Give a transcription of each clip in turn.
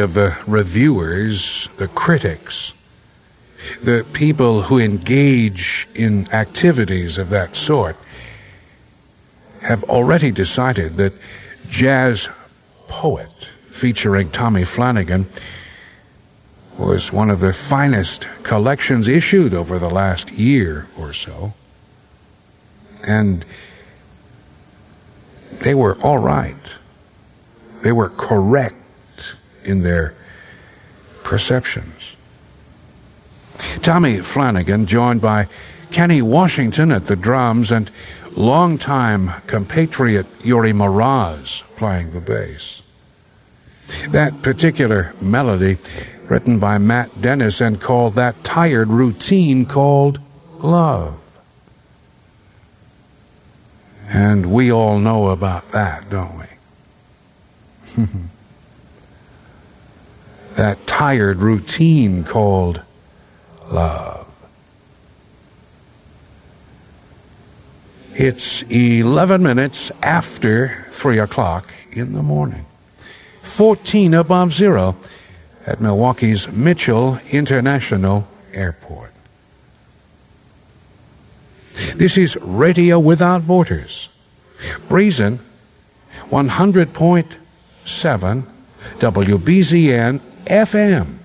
of the reviewers, the critics, the people who engage in activities of that sort, have already decided that Jazz Poet, featuring Tommy Flanagan, was one of the finest collections issued over the last year or so. And they were all right. They were correct in their perceptions. Tommy Flanagan, joined by Kenny Washington at the drums and longtime compatriot Jiri Mraz playing the bass. That particular melody, written by Matt Dennis and called That Tired Routine, called Love. And we all know about that, don't we? that tired routine called love. It's 11 minutes after 3 o'clock in the morning. 14 above zero at Milwaukee's Mitchell International Airport. This is Radio Without Borders. Breezin 100.7 WBZN FM.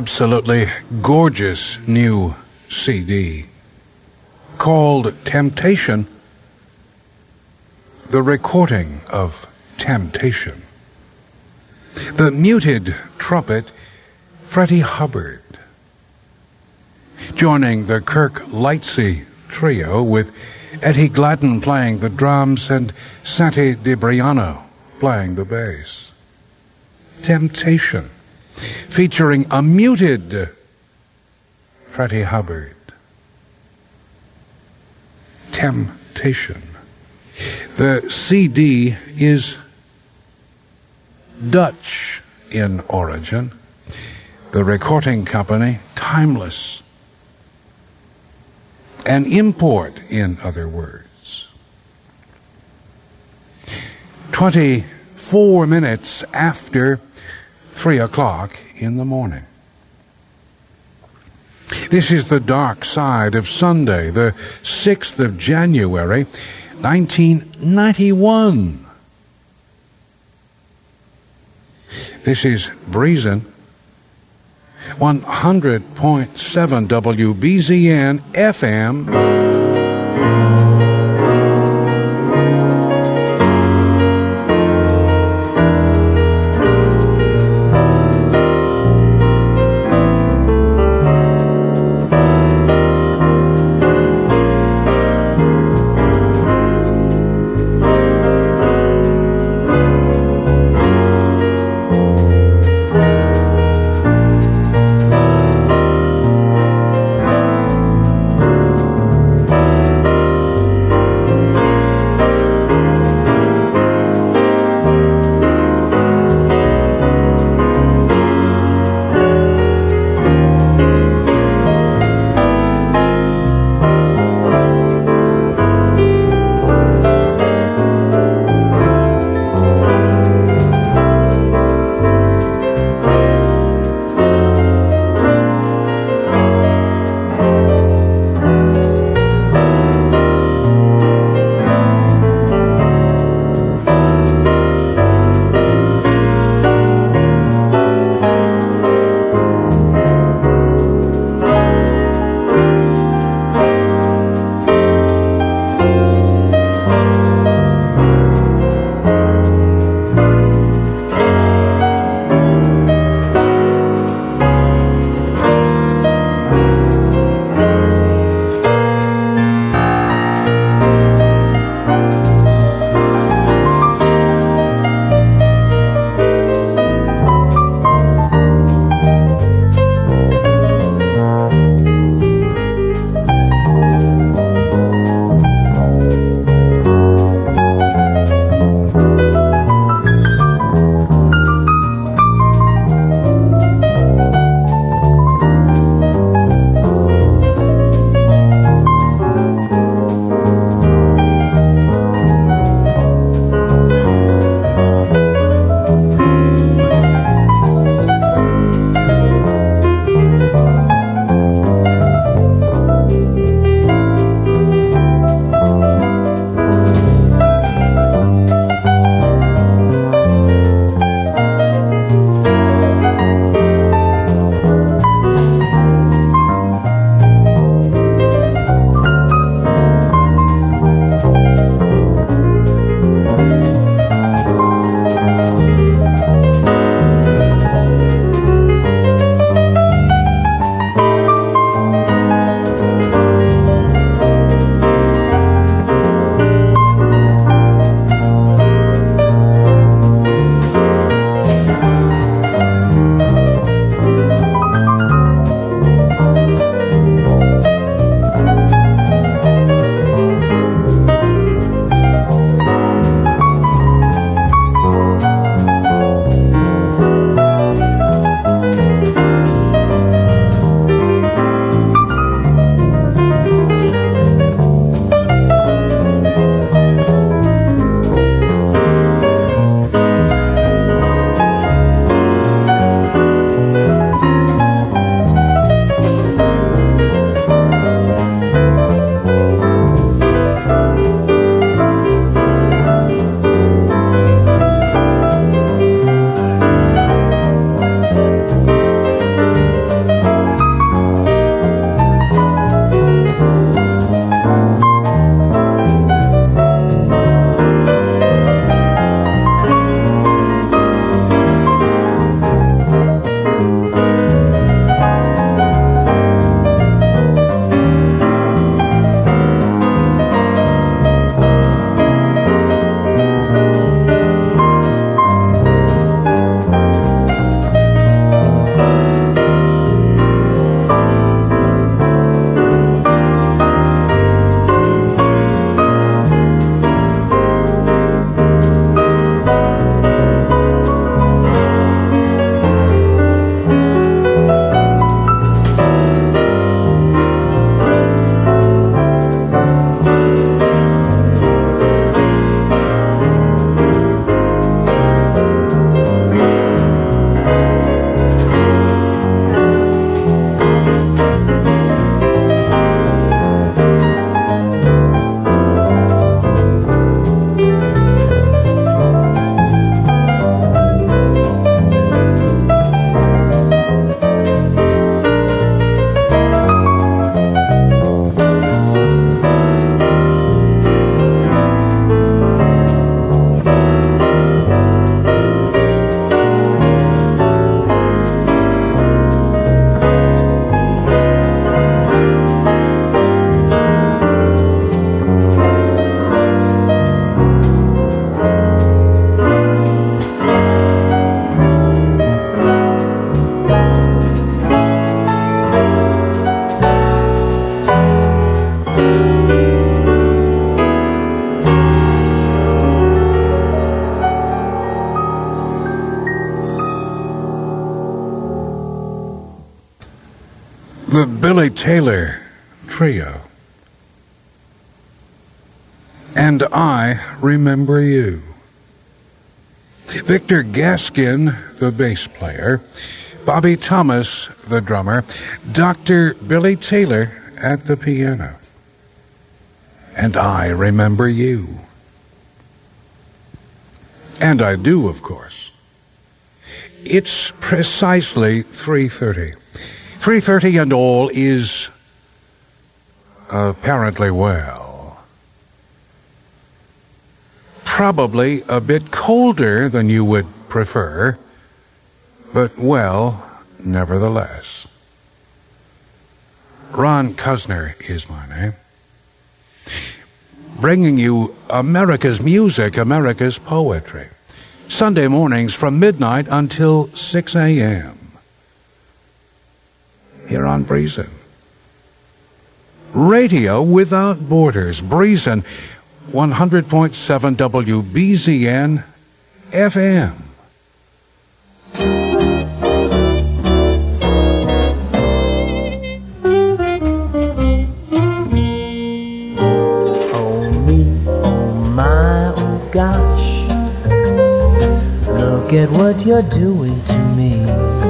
Absolutely gorgeous new CD called Temptation, the recording of Temptation. The muted trumpet, Freddie Hubbard, joining the Kirk Lightsey trio with Eddie Gladden playing the drums and Santi Debriano playing the bass. Temptation, featuring a muted Freddie Hubbard. Temptation. The CD is Dutch in origin. The recording company, Timeless. An import, in other words. 24 minutes after 3 o'clock in the morning. This is the dark side of Sunday, the 6th of January, 1991. This is Breezin' 100.7 WBZN FM. Billy Taylor Trio. And I Remember You. Victor Gaskin, the bass player, Bobby Thomas, the drummer, Dr. Billy Taylor at the piano. And I remember you. And I do, of course. It's precisely 3:30. 3:30 and all is apparently well. Probably a bit colder than you would prefer, but well, nevertheless. Ron Cuzner is my name. Bringing you America's music, America's poetry. Sunday mornings from midnight until 6 a.m. Here on Breezin. Radio without borders. Breezin 100.7 WBZN FM. Oh me, oh my, oh gosh. Look at what you're doing to me.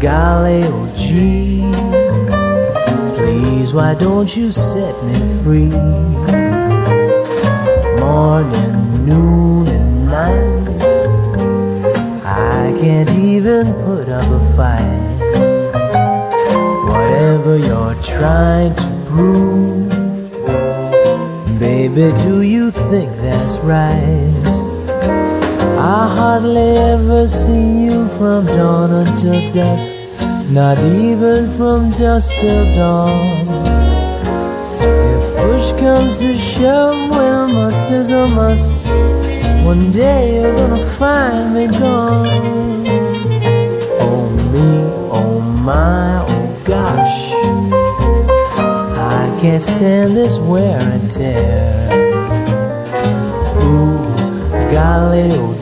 Golly, oh gee. Please, why don't you set me free? Morning, noon, and night. I can't even put up a fight. Whatever you're trying to prove, baby, do you think that's right? I hardly ever see you from dawn until dusk, not even from dusk till dawn. If push comes to shove, well, must is a must. One day you're gonna find me gone. Oh me, oh my, oh gosh. I can't stand this wear and tear. Ooh, golly, oh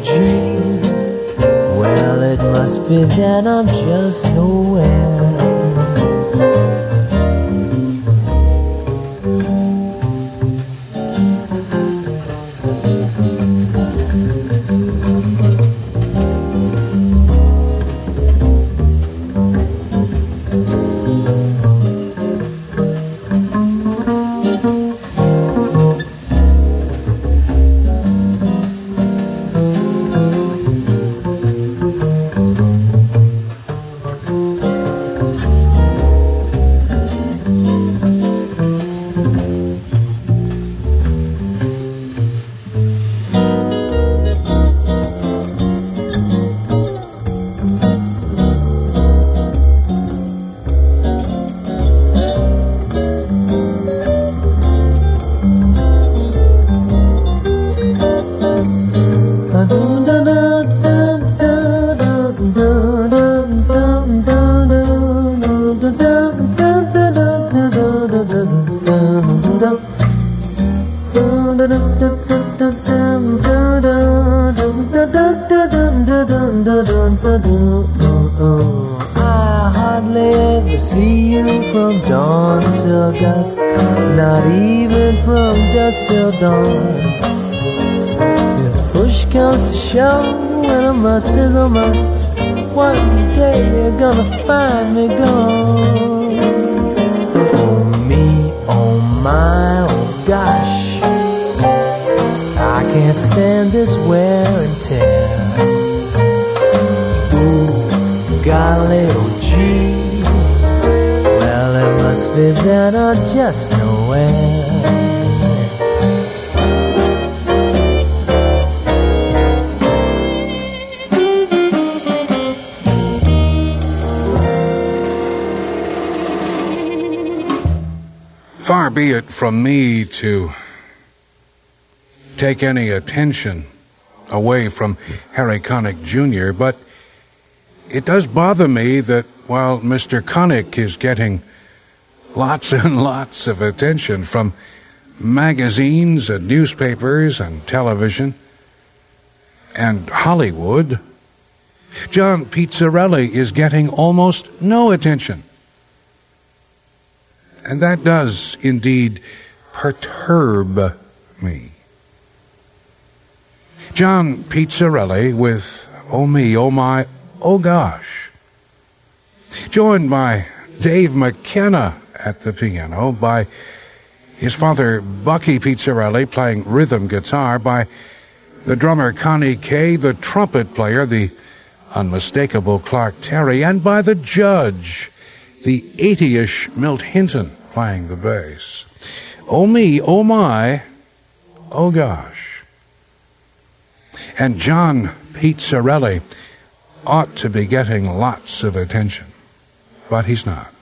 must that I'm just nowhere. Take any attention away from Harry Connick Jr., but it does bother me that while Mr. Connick is getting lots and lots of attention from magazines and newspapers and television and Hollywood, John Pizzarelli is getting almost no attention. And that does indeed perturb me. John Pizzarelli with Oh Me, Oh My, Oh Gosh. Joined by Dave McKenna at the piano, by his father Bucky Pizzarelli playing rhythm guitar, by the drummer Connie Kay, the trumpet player, the unmistakable Clark Terry, and by the judge, the 80-ish Milt Hinton playing the bass. Oh me, oh my, oh gosh. And John Pizzarelli ought to be getting lots of attention, but he's not.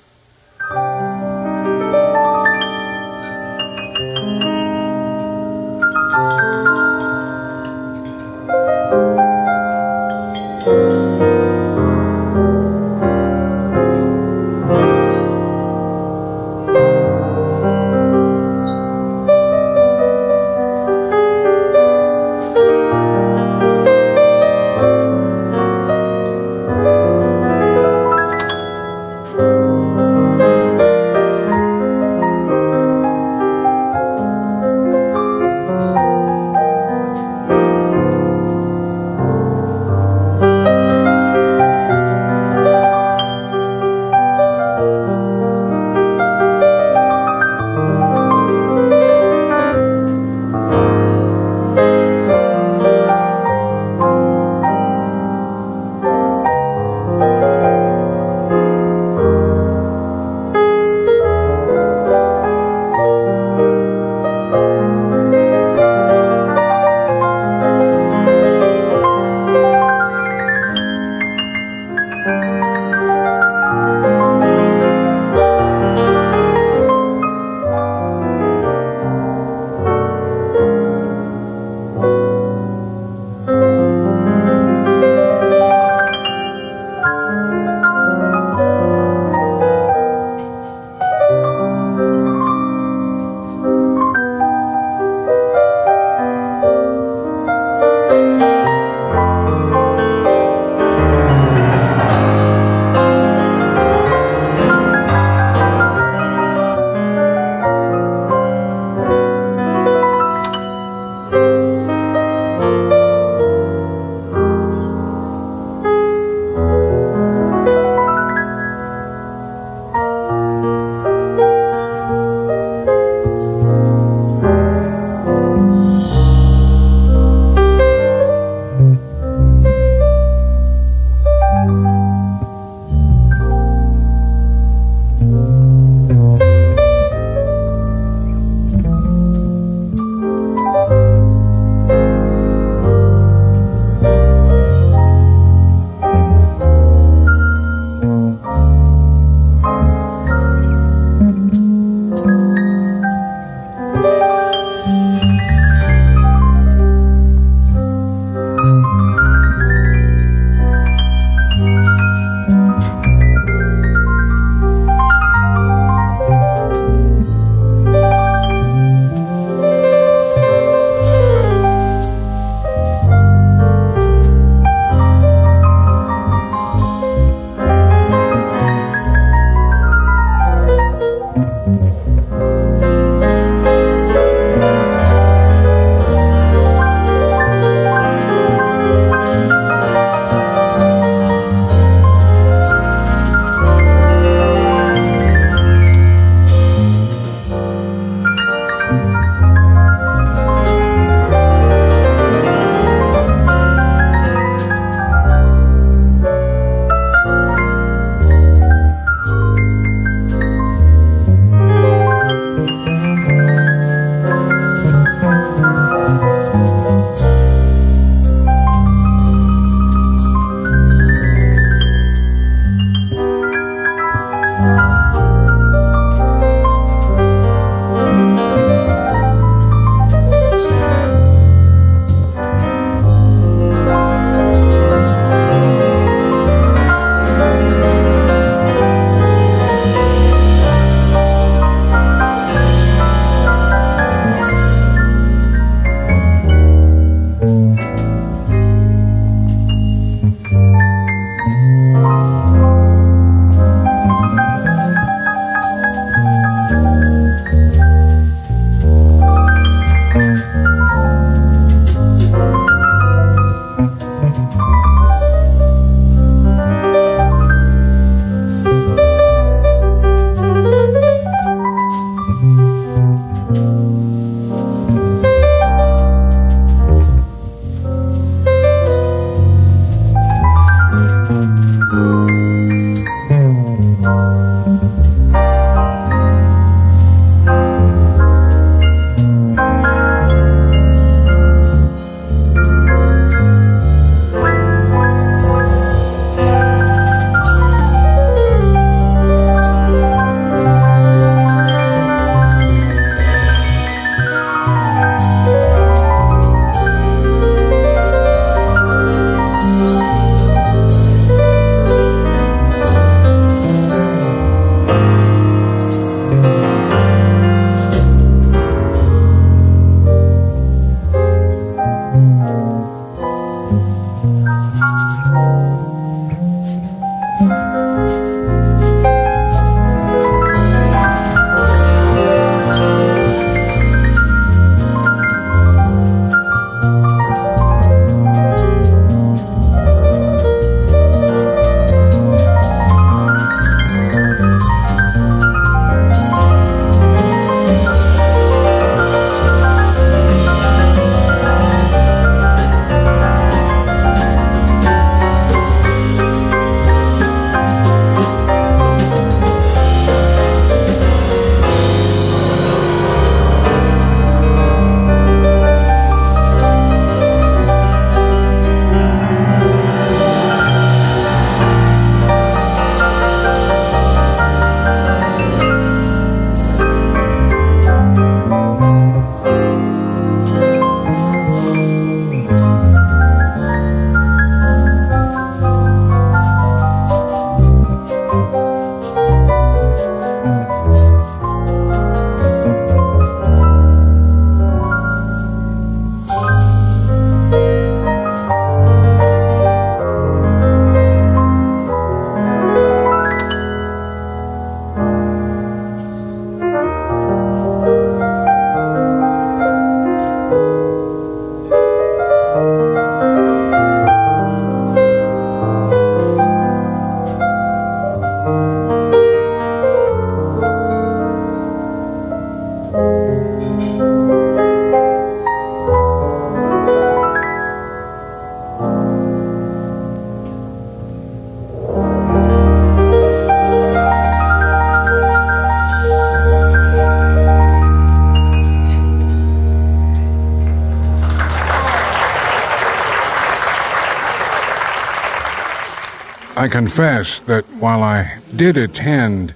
I confess that while I did attend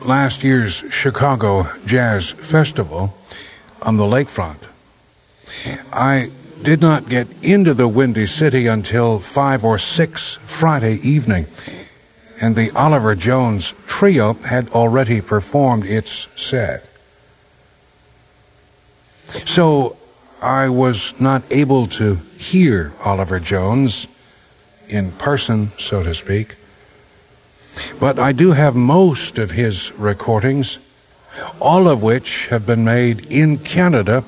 last year's Chicago Jazz Festival on the lakefront, I did not get into the Windy City until 5 or 6 Friday evening, and the Oliver Jones Trio had already performed its set. So I was not able to hear Oliver Jones in person, so to speak. But I do have most of his recordings, all of which have been made in Canada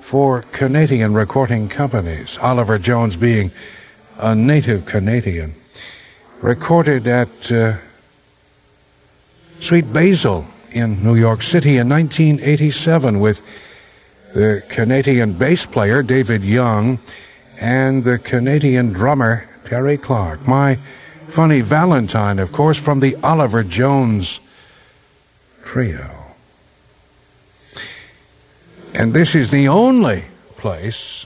for Canadian recording companies, Oliver Jones being a native Canadian. Recorded at uh, Sweet Basil in New York City in 1987 with the Canadian bass player David Young and the Canadian drummer Terry Clark. My funny Valentine, of course, from the Oliver Jones Trio. And this is the only place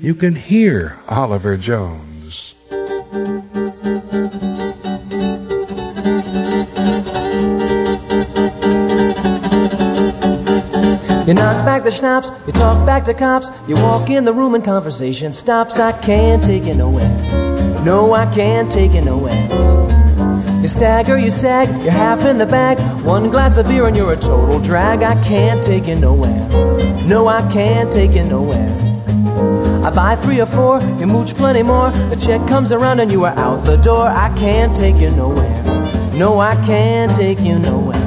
you can hear Oliver Jones. You knock back the schnapps, you talk back to cops, you walk in the room and conversation stops. I can't take it nowhere. No, I can't take it nowhere. You stagger, you sag, you're half in the bag. One glass of beer and you're a total drag. I can't take it nowhere. No, I can't take it nowhere. I buy three or four, you mooch plenty more. The check comes around and you are out the door. I can't take you nowhere. No, I can't take you nowhere.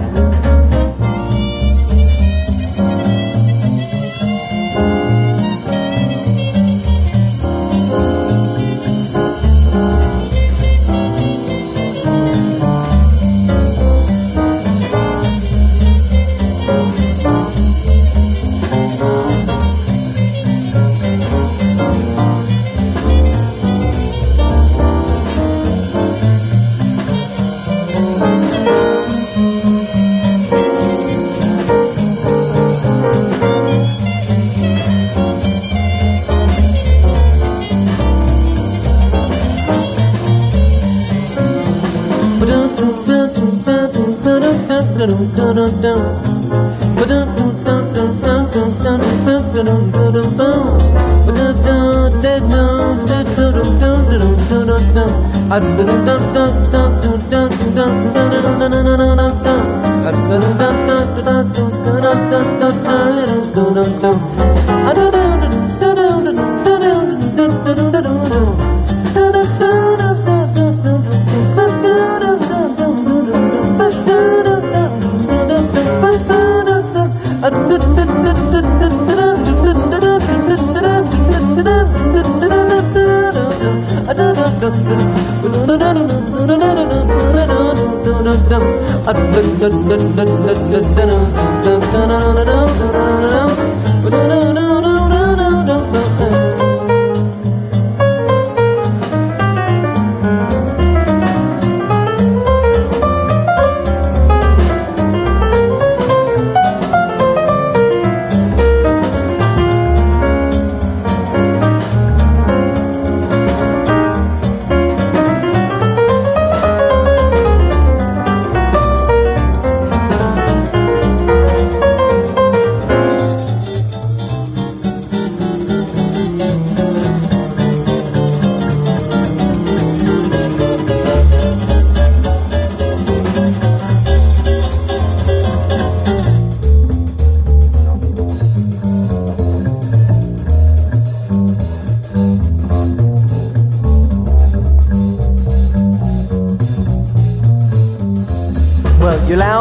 Well,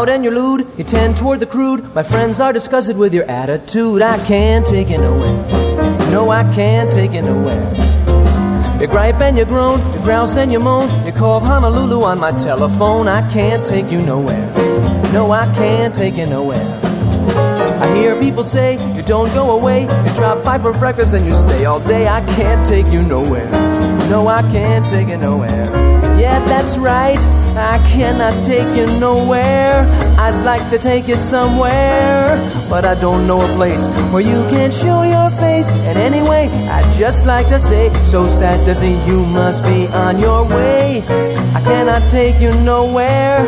loud and you're lewd, you tend toward the crude. My friends are disgusted with your attitude. I can't take it nowhere. No, I can't take it nowhere. You gripe and you groan, you grouse and you moan. You call Honolulu on my telephone. I can't take you nowhere. No, I can't take you nowhere. I hear people say you don't go away. You drop by for breakfast and you stay all day. I can't take you nowhere. No, I can't take you nowhere. Yeah, that's right. I cannot take you nowhere. I'd like to take you somewhere, but I don't know a place where you can show your face. And anyway, I'd just like to say, so sad to see you must be on your way. I cannot take you nowhere.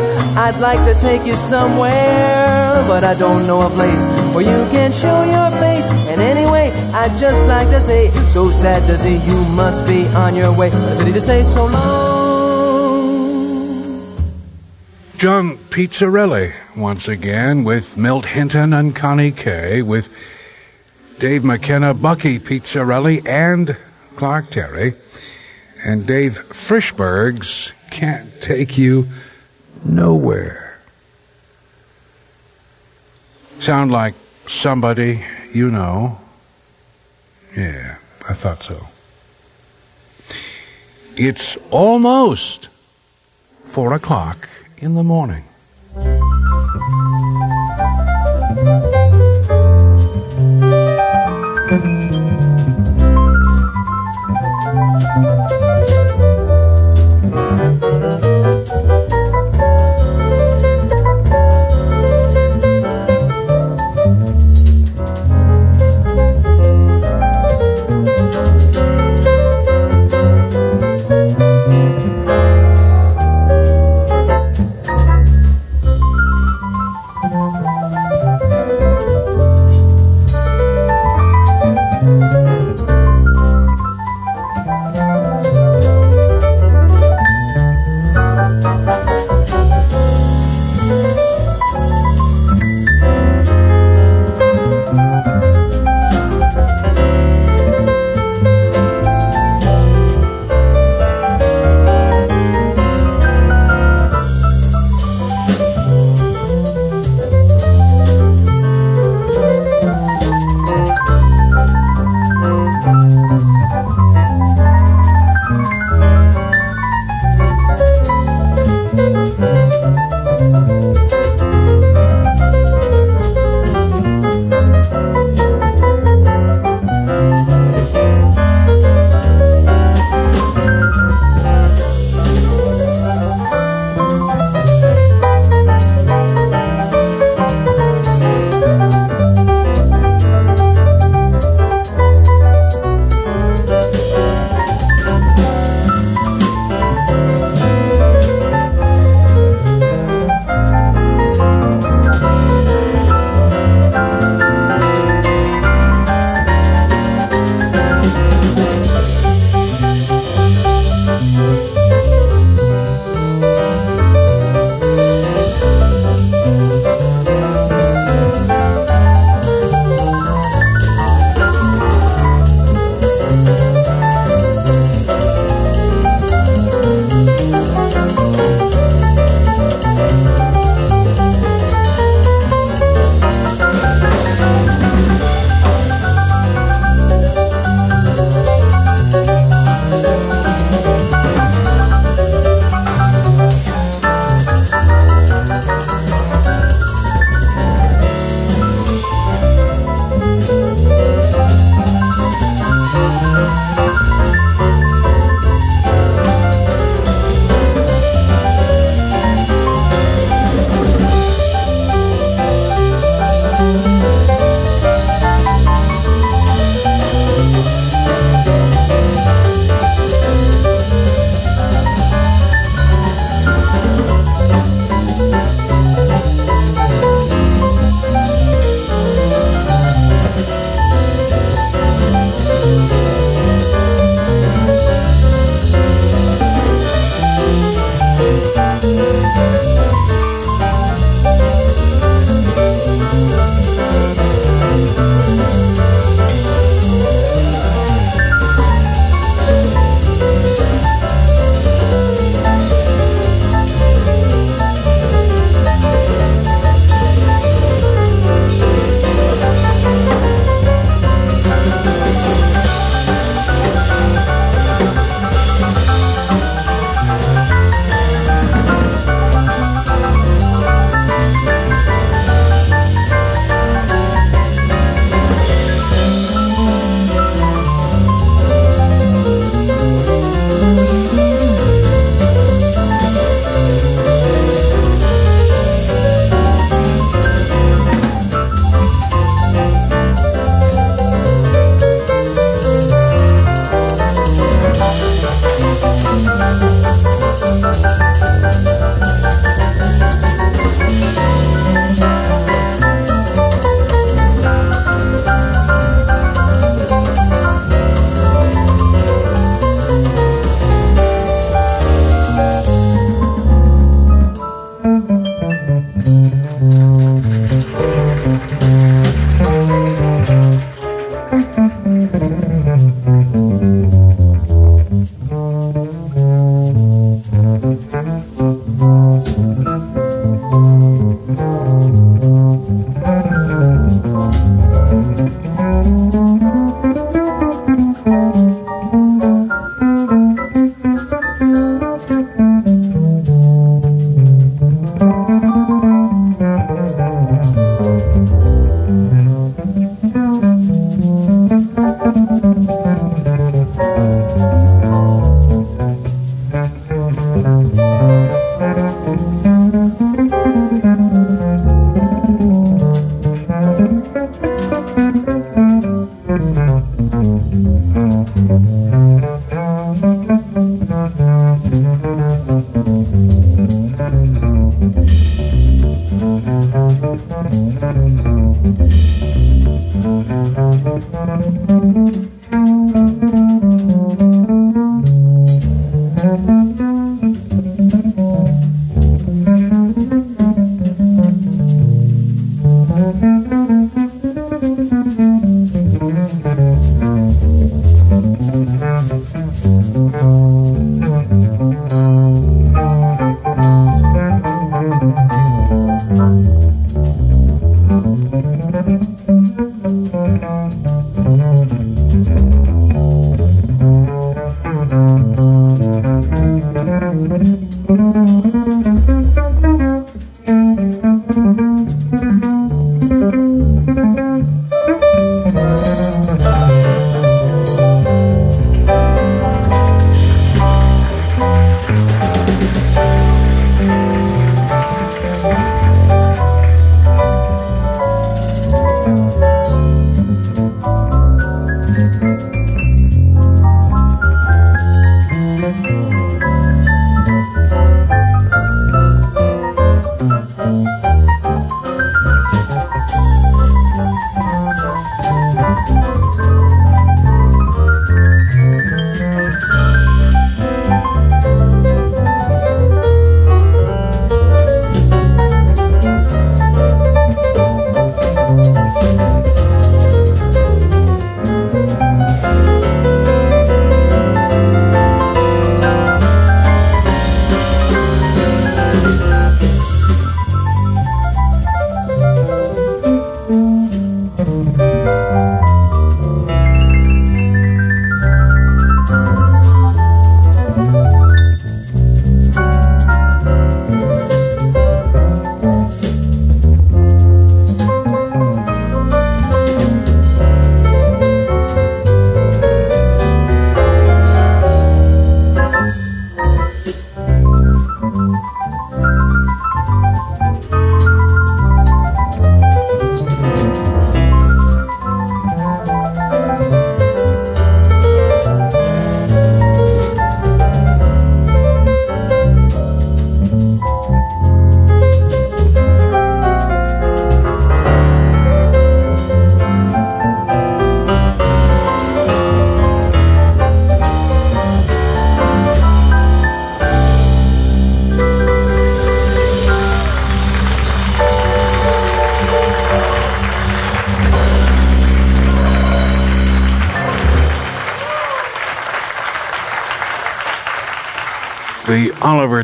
I'd like to take you somewhere, but I don't know a place where you can show your face. And anyway, I'd just like to say, so sad to see you must be on your way. Ready to say so long. John Pizzarelli once again with Milt Hinton and Connie Kay with Dave McKenna, Bucky Pizzarelli, and Clark Terry, and Dave Frishberg's Can't Take You Nowhere. Sound like somebody you know? Yeah, I thought so. It's almost four o'clock in the morning.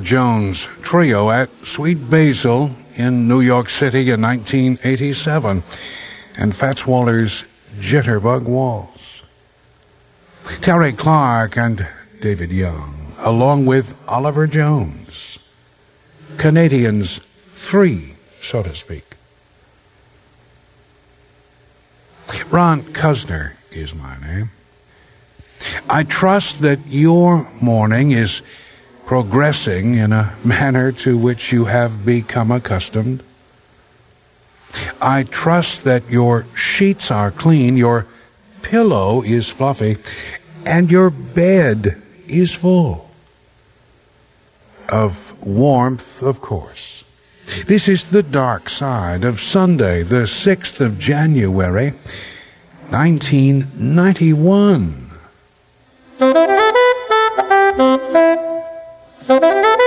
Jones Trio at Sweet Basil in New York City in 1987, and Fats Waller's Jitterbug Waltz. Terry Clark and David Young, along with Oliver Jones. Canadians three, so to speak. Ron Cuzner is my name. I trust that your morning is progressing in a manner to which you have become accustomed. I trust that your sheets are clean, your pillow is fluffy, and your bed is full of warmth, of course. This is the dark side of Sunday, the 6th of January, 1991. Thank you.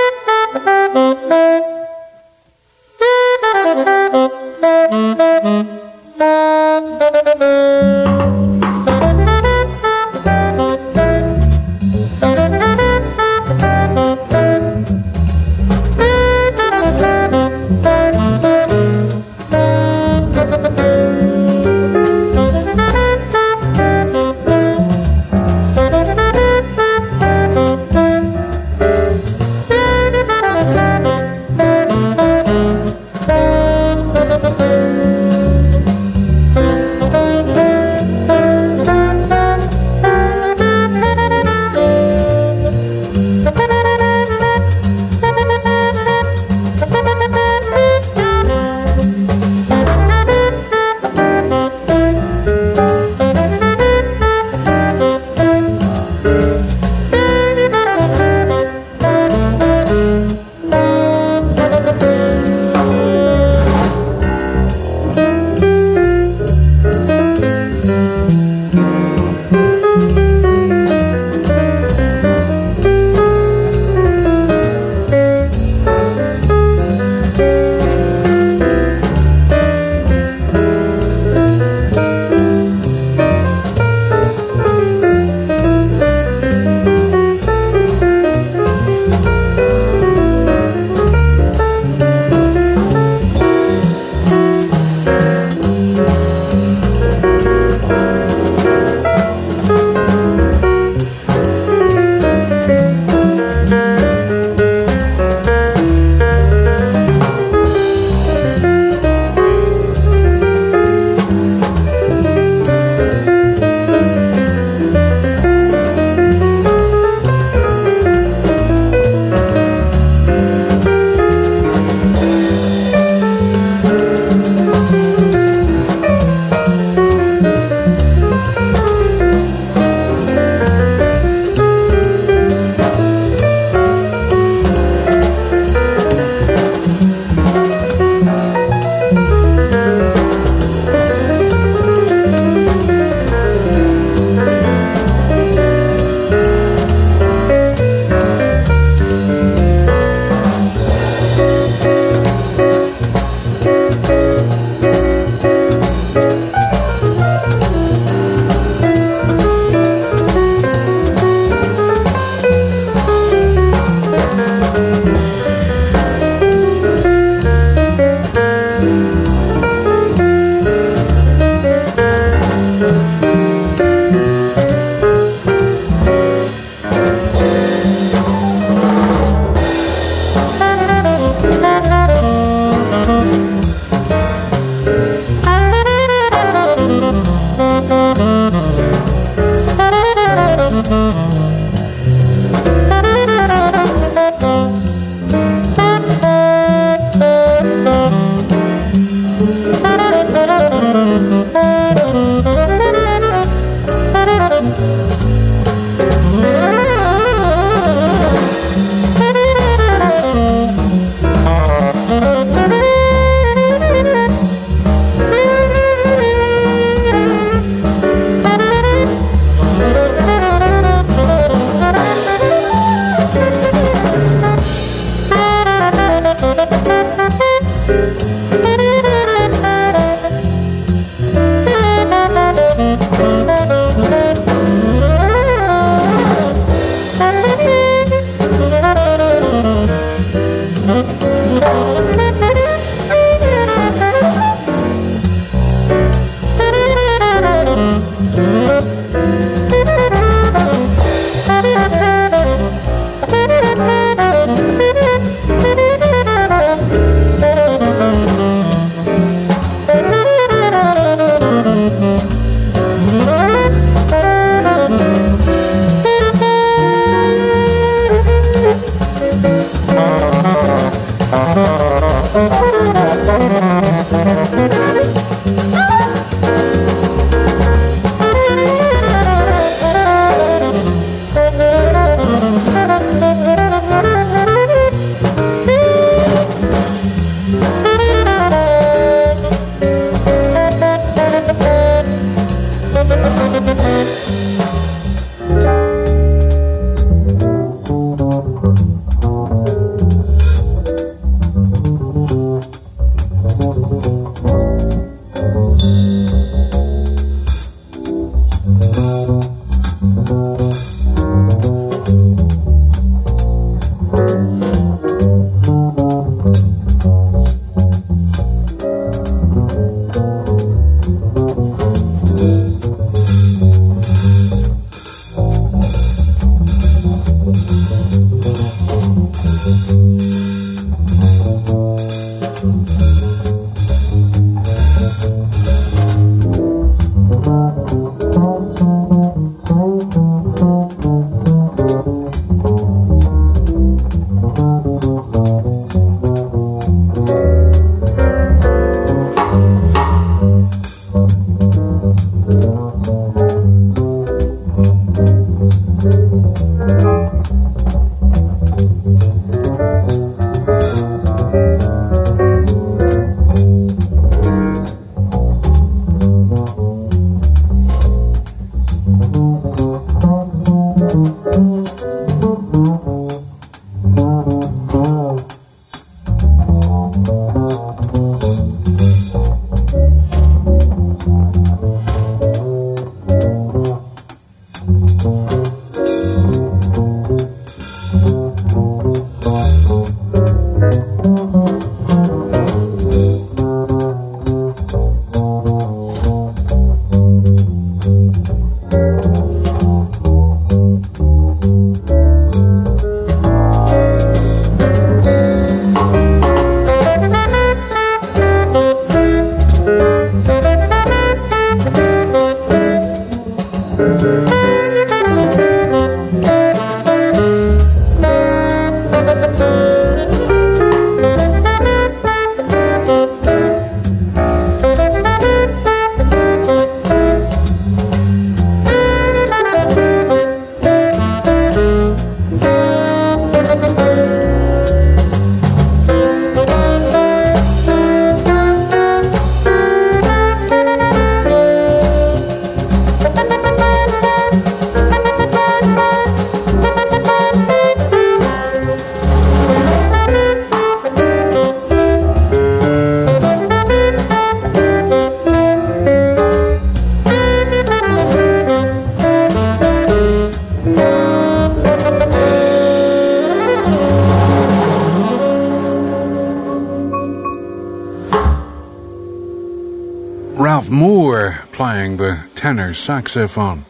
Saxophone,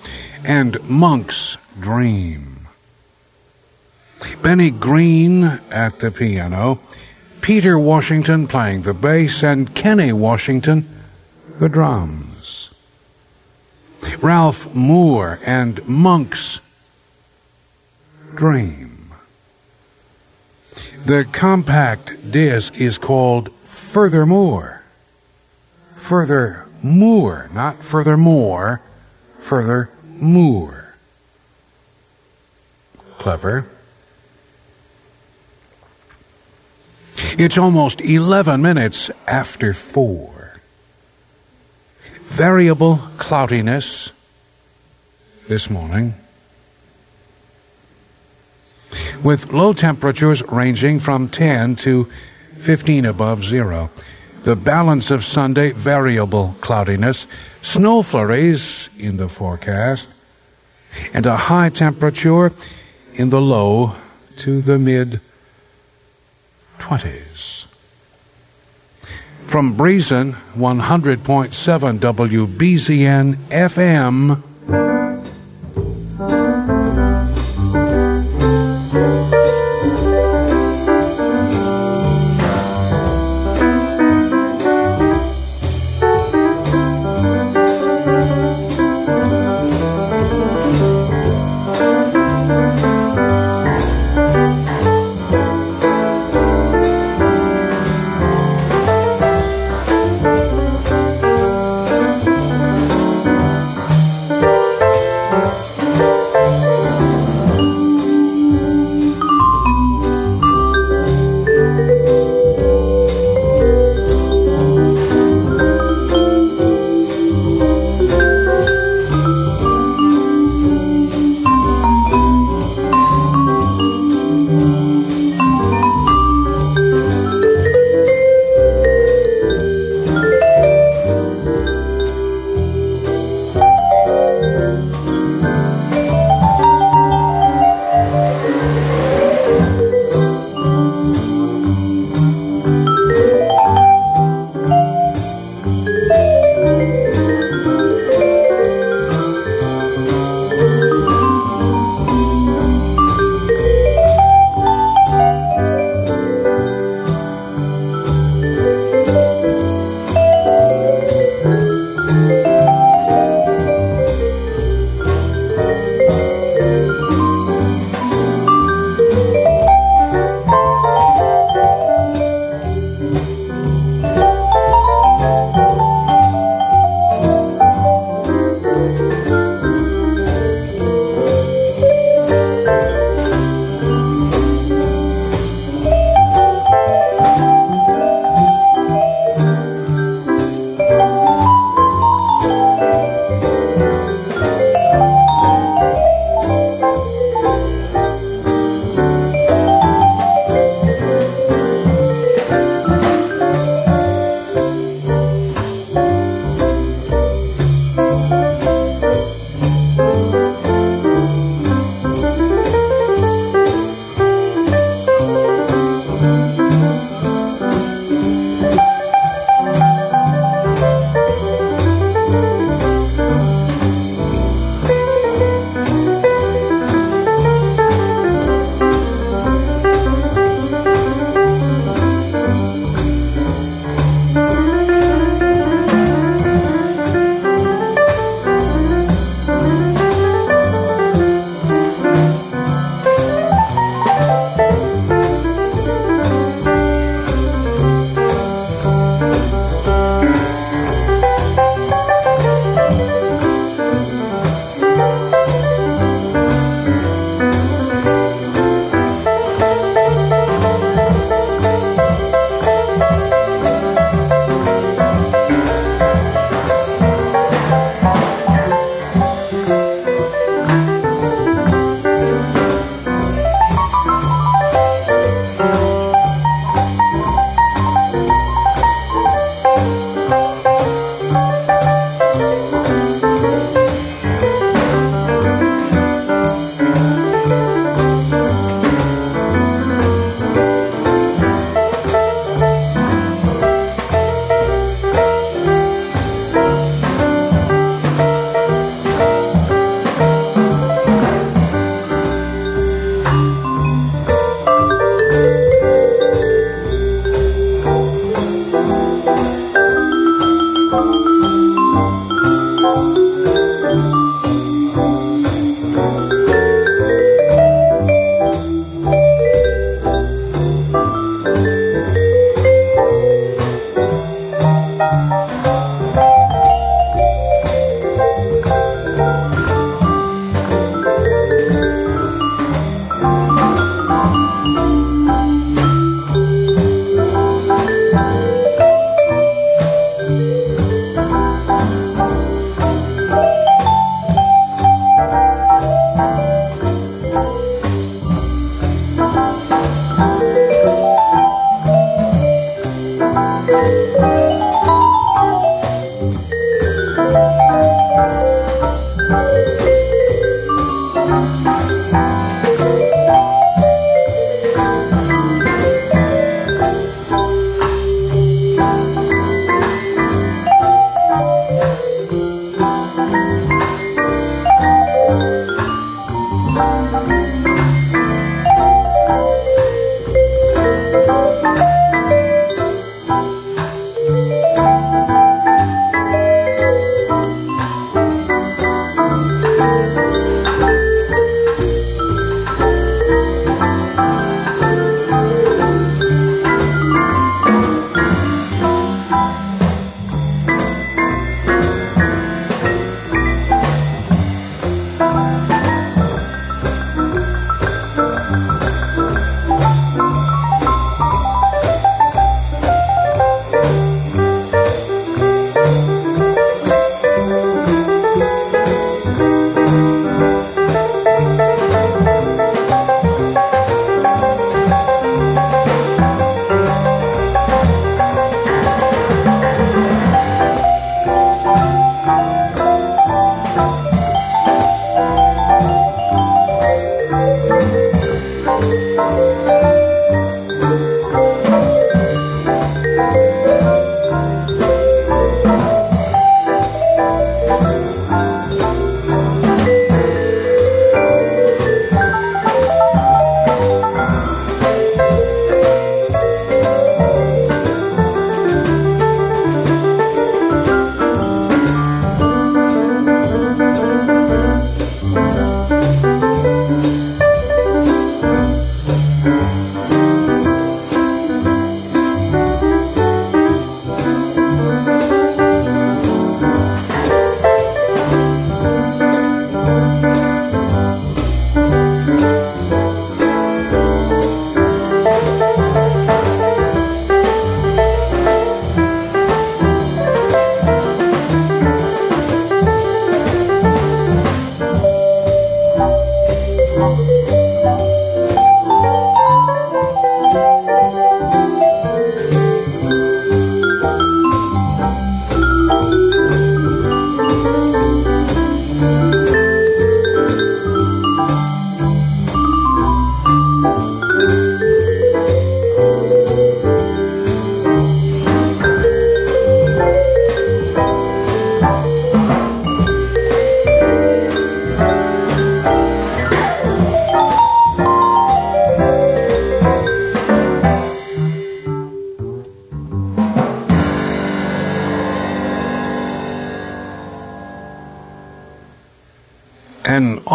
and Monk's Dream. Benny Green at the piano, Peter Washington playing the bass, and Kenny Washington the drums. Ralph Moore and Monk's Dream. The compact disc is called Furthermore. Furthermore, not furthermore, furthermore. Clever. It's almost 11 minutes after 4. Variable cloudiness this morning with low temperatures ranging from 10 to 15 above zero. The balance of Sunday, variable cloudiness, snow flurries in the forecast, and a high temperature in the low to the mid 20s. From Breezin, 100.7 WBZN FM.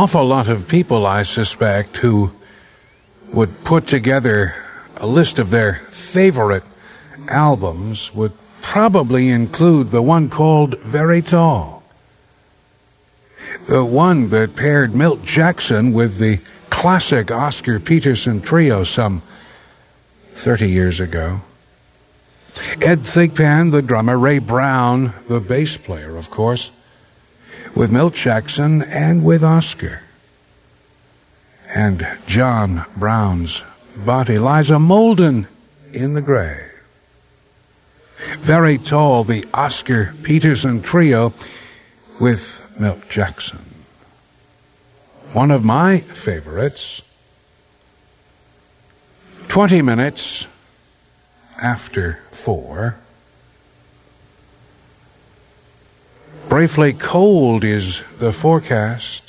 Awful lot of people, I suspect, who would put together a list of their favorite albums would probably include the one called Very Tall. The one that paired Milt Jackson with the classic Oscar Peterson trio some 30 years ago. Ed Thigpen, the drummer, Ray Brown, the bass player, of course, with Milt Jackson and with Oscar. And John Brown's body lies a molten in the grave. Very tall, the Oscar Peterson trio with Milt Jackson. One of my favorites. 20 minutes after 4. Briefly cold is the forecast.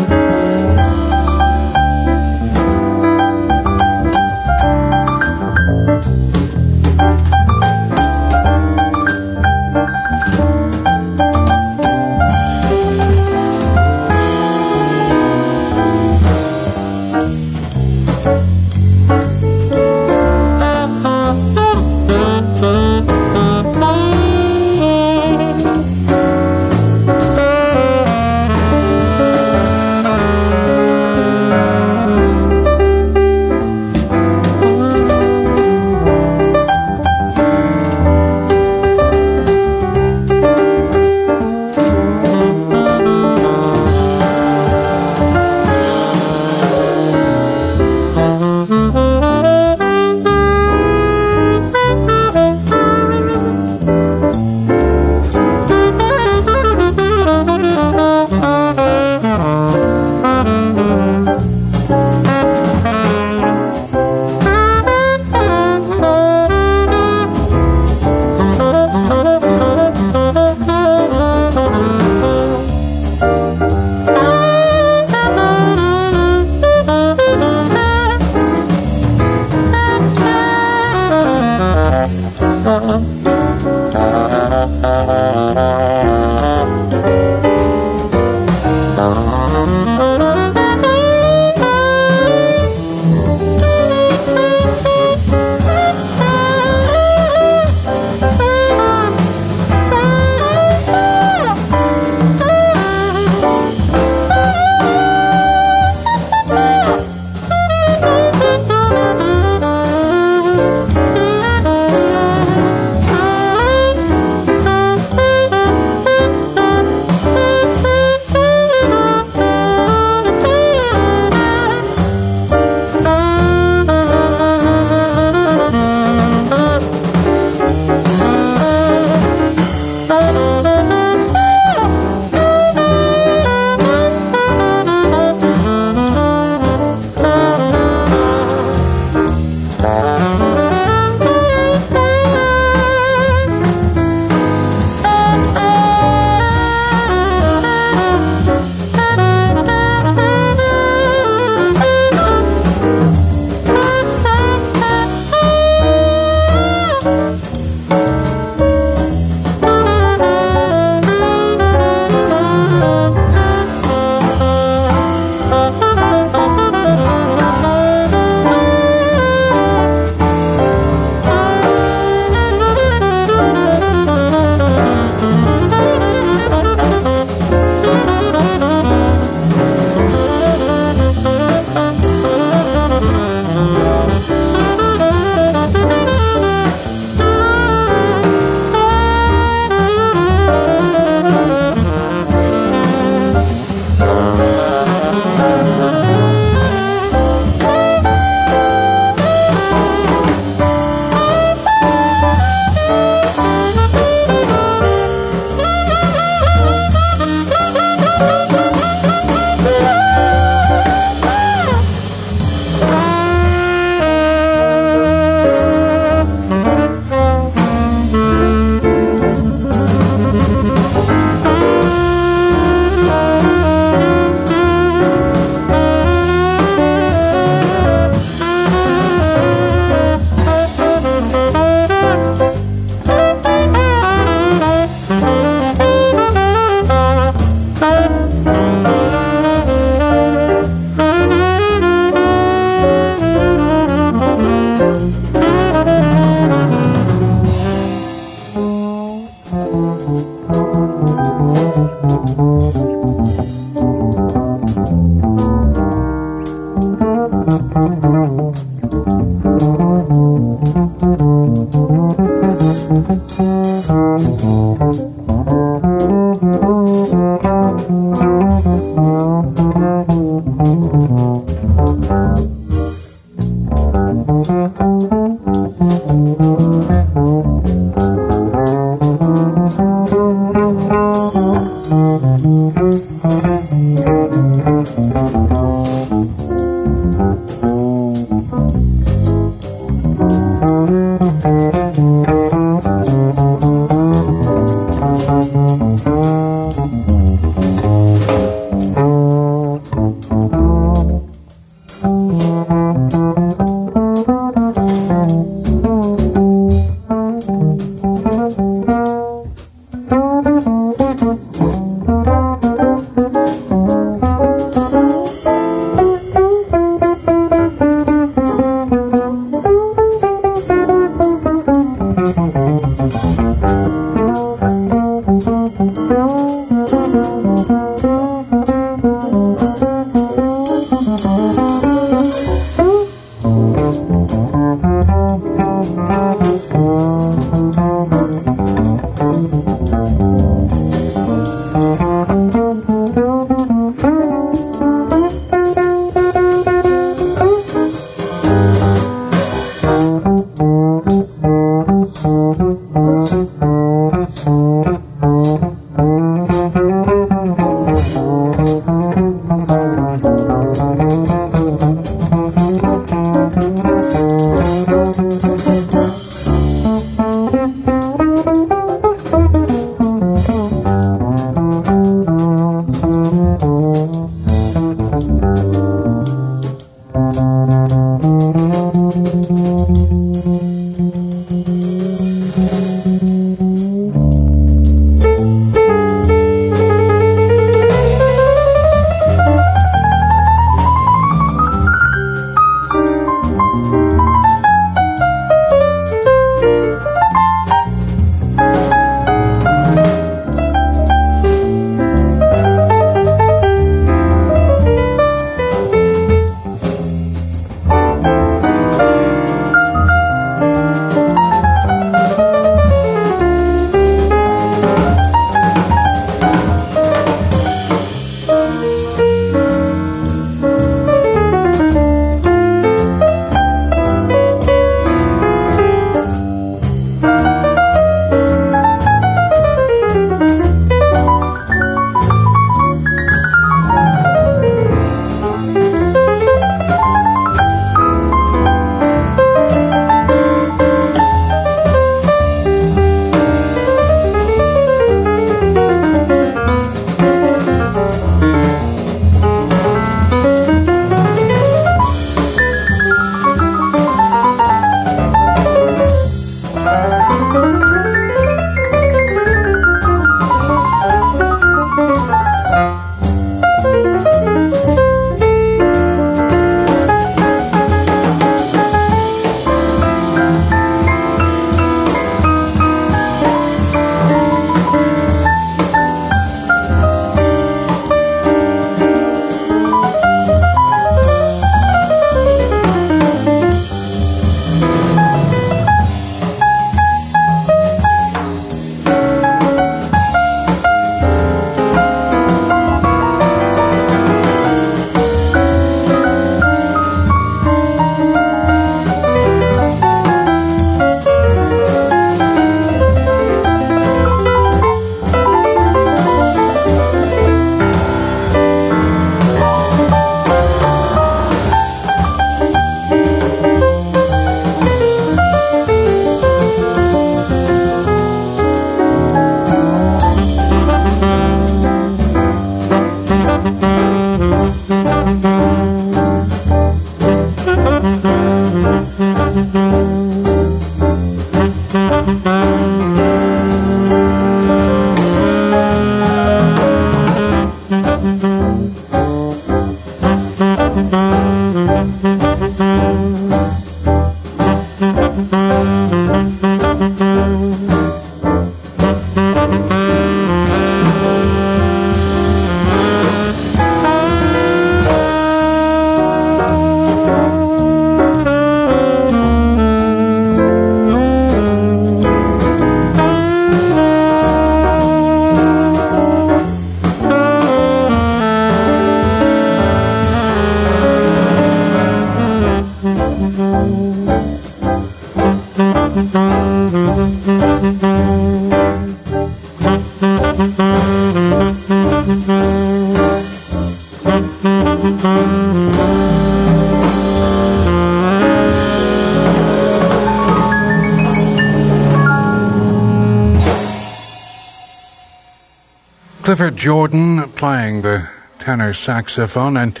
Clifford Jordan playing the tenor saxophone and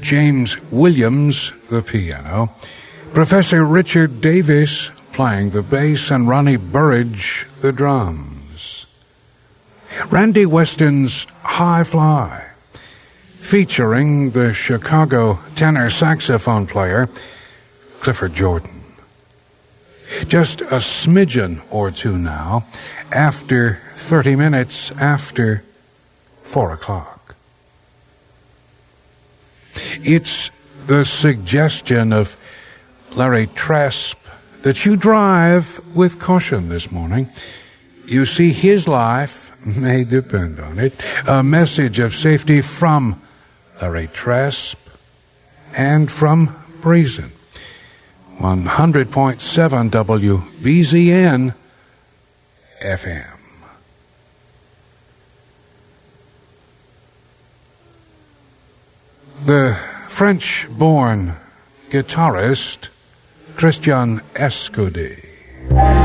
James Williams the piano. Professor Richard Davis playing the bass and Ronnie Burrage the drums. Randy Weston's High Fly featuring the Chicago tenor saxophone player Clifford Jordan. Just a smidgen or two now after 30 minutes after four o'clock. It's the suggestion of Larry Tresp that you drive with caution this morning. You see, his life may depend on it. A message of safety from Larry Tresp and from Breezin. 100.7 WBZN FM. The French born guitarist Christian Escudé.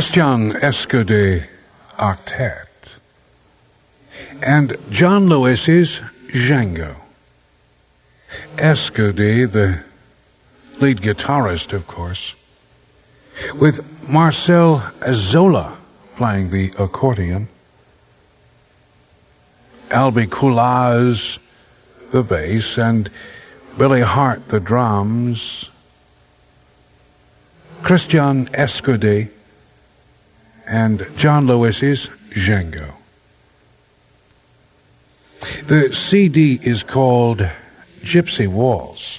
Christian Escoudé Octet, and John Lewis's Django. Escoudé, the lead guitarist, of course, with Marcel Azzola playing the accordion, Albi Coulaz the bass, and Billy Hart the drums, Christian Escoudé, and John Lewis's Django. The CD is called Gypsy Waltz.